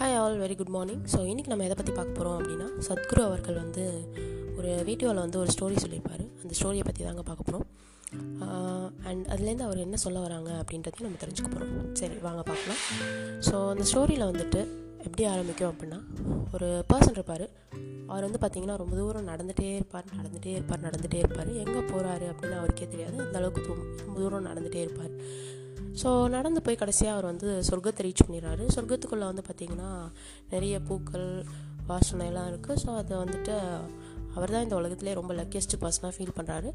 Very good morning so இன்றைக்கி நம்ம எதை பற்றி பார்க்க போகிறோம் அப்படின்னா சத்குரு அவர்கள் வந்து ஒரு வீடியோவில் வந்து ஒரு ஸ்டோரி சொல்லியிருப்பார். அந்த ஸ்டோரியை பற்றி தாங்க பார்க்க போகிறோம் அண்ட் அதுலேருந்து அவர் என்ன சொல்ல வராங்க அப்படின்றதையும் நம்ம தெரிஞ்சுக்க போகிறோம் சரி வாங்க பார்க்கலாம். ஸோ அந்த ஸ்டோரியில் வந்துட்டு எப்படி ஆரம்பிக்கும் அப்படின்னா ஒரு பர்சன் இருப்பார். அவர் வந்து பார்த்திங்கன்னா ரொம்ப தூரம் நடந்துகிட்டே இருப்பார் நடந்துகிட்டே இருப்பார் நடந்துகிட்டே இருப்பார். எங்கே போகிறாரு அப்படின்னு அவருக்கே தெரியாது. அந்த அளவுக்கு ரொம்ப தூரம் நடந்துகிட்டே இருப்பார். ஸோ நடந்து போய் கடைசியாக அவர் வந்து சொர்க்கத்தை ரீச் பண்ணிடுறாரு. சொர்க்கத்துக்குள்ளே வந்து பார்த்திங்கன்னா நிறைய பூக்கள் வாசனை எல்லாம் இருக்குது ஸோ அதை வந்துட்டு அவர் தான் இந்த உலகத்திலே ரொம்ப லக்கியஸ்ட் பர்சனாக ஃபீல் பண்ணுறாரு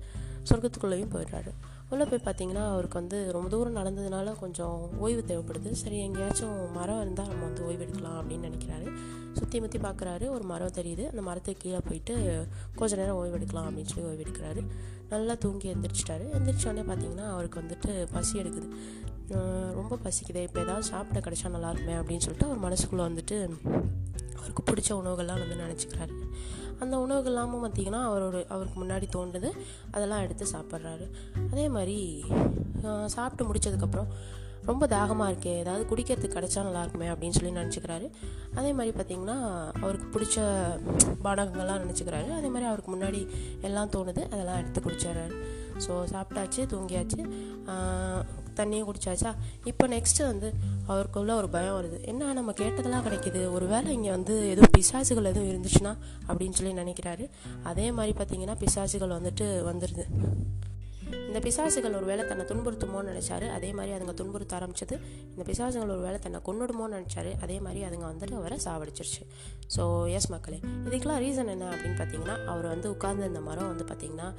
சொர்க்கத்துக்குள்ளேயும் போயிடுறாரு. உள்ளே போய் பார்த்தீங்கன்னா அவருக்கு வந்து ரொம்ப தூரம் நடந்ததுனால கொஞ்சம் ஓய்வு தேவைப்படுது. சரி எங்கேயாச்சும் மரம் இருந்தால் நம்ம வந்து ஓய்வு எடுக்கலாம் அப்படின்னு நினைக்கிறாரு. சுற்றி முற்றி பார்க்குறாரு ஒரு மரம் தெரியுது. அந்த மரத்துக்கு கீழே போயிட்டு கொஞ்ச நேரம் ஓய்வு எடுக்கலாம் அப்படின்னு சொல்லி ஓய்வு எடுக்கிறாரு. நல்லா தூங்கி எந்திரிச்சிட்டாரு. எந்திரிச்சோடனே பார்த்தீங்கன்னா அவருக்கு வந்துட்டு பசி எடுக்குது. ரொம்ப பசிக்குது. இப்போ ஏதாவது சாப்பிட கிடைச்சா நல்லா இருக்குமே அப்படின்னு சொல்லிட்டு அவர் மனசுக்குள்ளே வந்துட்டு அவருக்கு பிடிச்ச உணவுகள்லாம் வந்து நினச்சிக்கிறாரு. அந்த உணவுகள்லாமும் பார்த்திங்கன்னா அவரோட அவருக்கு முன்னாடி தோன்றுது. அதெல்லாம் எடுத்து சாப்பிட்றாரு. அதே மாதிரி சாப்பிட்டு முடிச்சதுக்கப்புறம் ரொம்ப தாகமாக இருக்கே ஏதாவது குடிக்கிறதுக்கு கிடைச்சா நல்லாயிருக்குமே அப்படின்னு சொல்லி நினச்சிக்கிறாரு. அதே மாதிரி பார்த்திங்கன்னா அவருக்கு பிடிச்ச பானகங்கள்லாம் நினச்சிக்கிறாரு. அதே மாதிரி அவருக்கு முன்னாடி எல்லாம் தோணுது. அதெல்லாம் எடுத்து குடிச்சிடுறாரு. ஸோ சாப்பிட்டாச்சு தூங்கியாச்சு. தண்ணியும் குடிச்சாச்சா? இப்போ நெக்ஸ்ட்டு வந்து அவருக்குள்ள ஒரு பயம் வருது. என்ன நம்ம கேட்டதெல்லாம் கிடைக்கிது. ஒரு வேளை இங்கே வந்து எதுவும் பிசாசுகள் எதுவும் இருந்துச்சுன்னா அப்படின்னு சொல்லி நினைக்கிறாரு. அதே மாதிரி பார்த்தீங்கன்னா பிசாசுகள் வந்துட்டு வந்துடுது இந்த பிசாசுகள் ஒரு வேளை தன்னை துன்புறுத்துமோன்னு நினச்சாரு. அதே மாதிரி அதுங்க துன்புறுத்த ஆரம்பிச்சது. இந்த பிசாசுகள் ஒரு வேளை தன்னை கொண்டுடுமோன்னு நினச்சாரு. அதே மாதிரி அதுங்க வந்துட்டு அவரை சாவடிச்சிருச்சு. ஸோ எஸ் மக்களே இதுக்கெலாம் ரீசன் என்ன அப்படின்னு பார்த்தீங்கன்னா அவர் வந்து உட்கார்ந்து இந்த மரம் வந்து பார்த்திங்கன்னா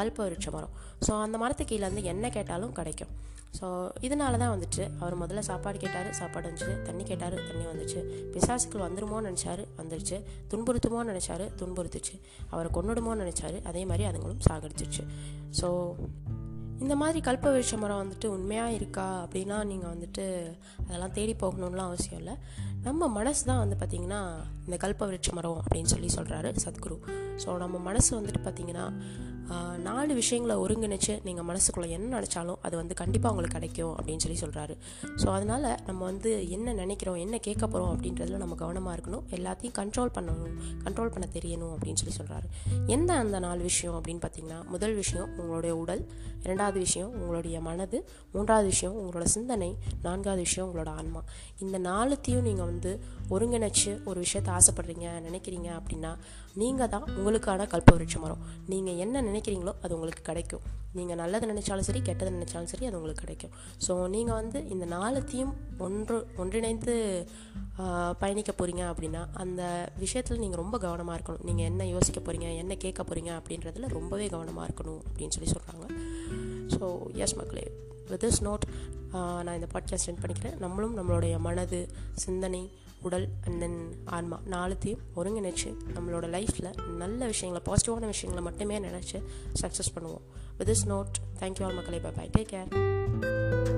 கல்ப விருட்ச மரம். ஸோ அந்த மரத்து கீழே வந்து என்ன கேட்டாலும் கிடைக்கும். ஸோ இதனால தான் வந்துட்டு அவர் முதல்ல சாப்பாடு கேட்டார். சாப்பாடு வந்துச்சு. தண்ணி கேட்டார். தண்ணி வந்துச்சு. பிசாசுக்கள் வந்துருமோன்னு நினச்சாரு. வந்துருச்சு. துன்புறுத்துமோன்னு நினச்சாரு. துன்புறுத்துச்சு. அவரை கொண்டுடுமோன்னு நினச்சாரு. அதே மாதிரி அதுங்களும் சாகடிச்சிருச்சு. ஸோ இந்த மாதிரி கல்ப விருட்ச மரம் வந்துட்டு உண்மையாக இருக்கா? அப்படின்னா நீங்கள் வந்துட்டு அதெல்லாம் தேடி போகணும்லாம் அவசியம் இல்லை. நம்ம மனசு தான் வந்து பார்த்திங்கன்னா இந்த கல்ப விருட்ச மரம் அப்படின்னு சொல்லி சொல்கிறாரு சத்குரு. ஸோ நம்ம மனசு வந்துட்டு பார்த்திங்கன்னா நாலு விஷயங்களை ஒருங்கிணைச்சு நீங்கள் மனசுக்குள்ளே என்ன நினச்சாலும் அது வந்து கண்டிப்பாக உங்களுக்கு கிடைக்கும் அப்படின்னு சொல்லி சொல்கிறாரு ஸோ அதனால் நம்ம வந்து என்ன நினைக்கிறோம் என்ன கேட்க போகிறோம் அப்படின்றதுல நம்ம கவனமாக இருக்கணும். எல்லாத்தையும் கண்ட்ரோல் பண்ணணும் கண்ட்ரோல் பண்ண தெரியணும் அப்படின்னு சொல்லி சொல்கிறாரு எந்த அந்த நாலு விஷயம் அப்படின்னு பார்த்தீங்கன்னா முதல் விஷயம் உங்களுடைய உடல் இரண்டாவது விஷயம் உங்களுடைய மனது மூன்றாவது விஷயம் உங்களோட சிந்தனை நான்காவது விஷயம் உங்களோட ஆன்மா. இந்த நாலுத்தையும் நீங்கள் வந்து ஒருங்கிணைச்சு ஒரு விஷயத்தை ஆசைப்படுறீங்க நினைக்கிறீங்க அப்படின்னா நீங்கள் தான் உங்களுக்கான கல்பவருட்ச மரம். நீங்கள் என்ன நினைக்கிறீங்களோ அது உங்களுக்கு கிடைக்கும். நீங்கள் நல்லது நினச்சாலும் சரி கெட்டது நினச்சாலும் சரி அது உங்களுக்கு கிடைக்கும். ஸோ நீங்கள் வந்து இந்த நாளத்தையும் ஒன்று ஒன்றிணைந்து பயணிக்க போகிறீங்க அப்படின்னா அந்த விஷயத்தில் நீங்கள் ரொம்ப கவனமாக இருக்கணும். நீங்கள் என்ன யோசிக்க போகிறீங்க என்ன கேட்க போகிறீங்க அப்படின்றதுல ரொம்பவே கவனமாக இருக்கணும் அப்படின்னு சொல்லி சொல்கிறாங்க ஸோ எஸ் மக்களே வித் திஸ் நோட் நான் இந்த பாட்காஸ்ட் சென்ட் பண்ணிக்கிறேன். நம்மளும் நம்மளுடைய மனது சிந்தனை உடல் அண்ட் தென் ஆன்மா நாலுத்தையும் ஒருங்கிணைச்சு நம்மளோட லைஃப்பில் நல்ல விஷயங்களை பாசிட்டிவான விஷயங்களை மட்டுமே நினச்சி சக்ஸஸ் பண்ணுவோம். With this note thank you all மக்களை. Bye bye take care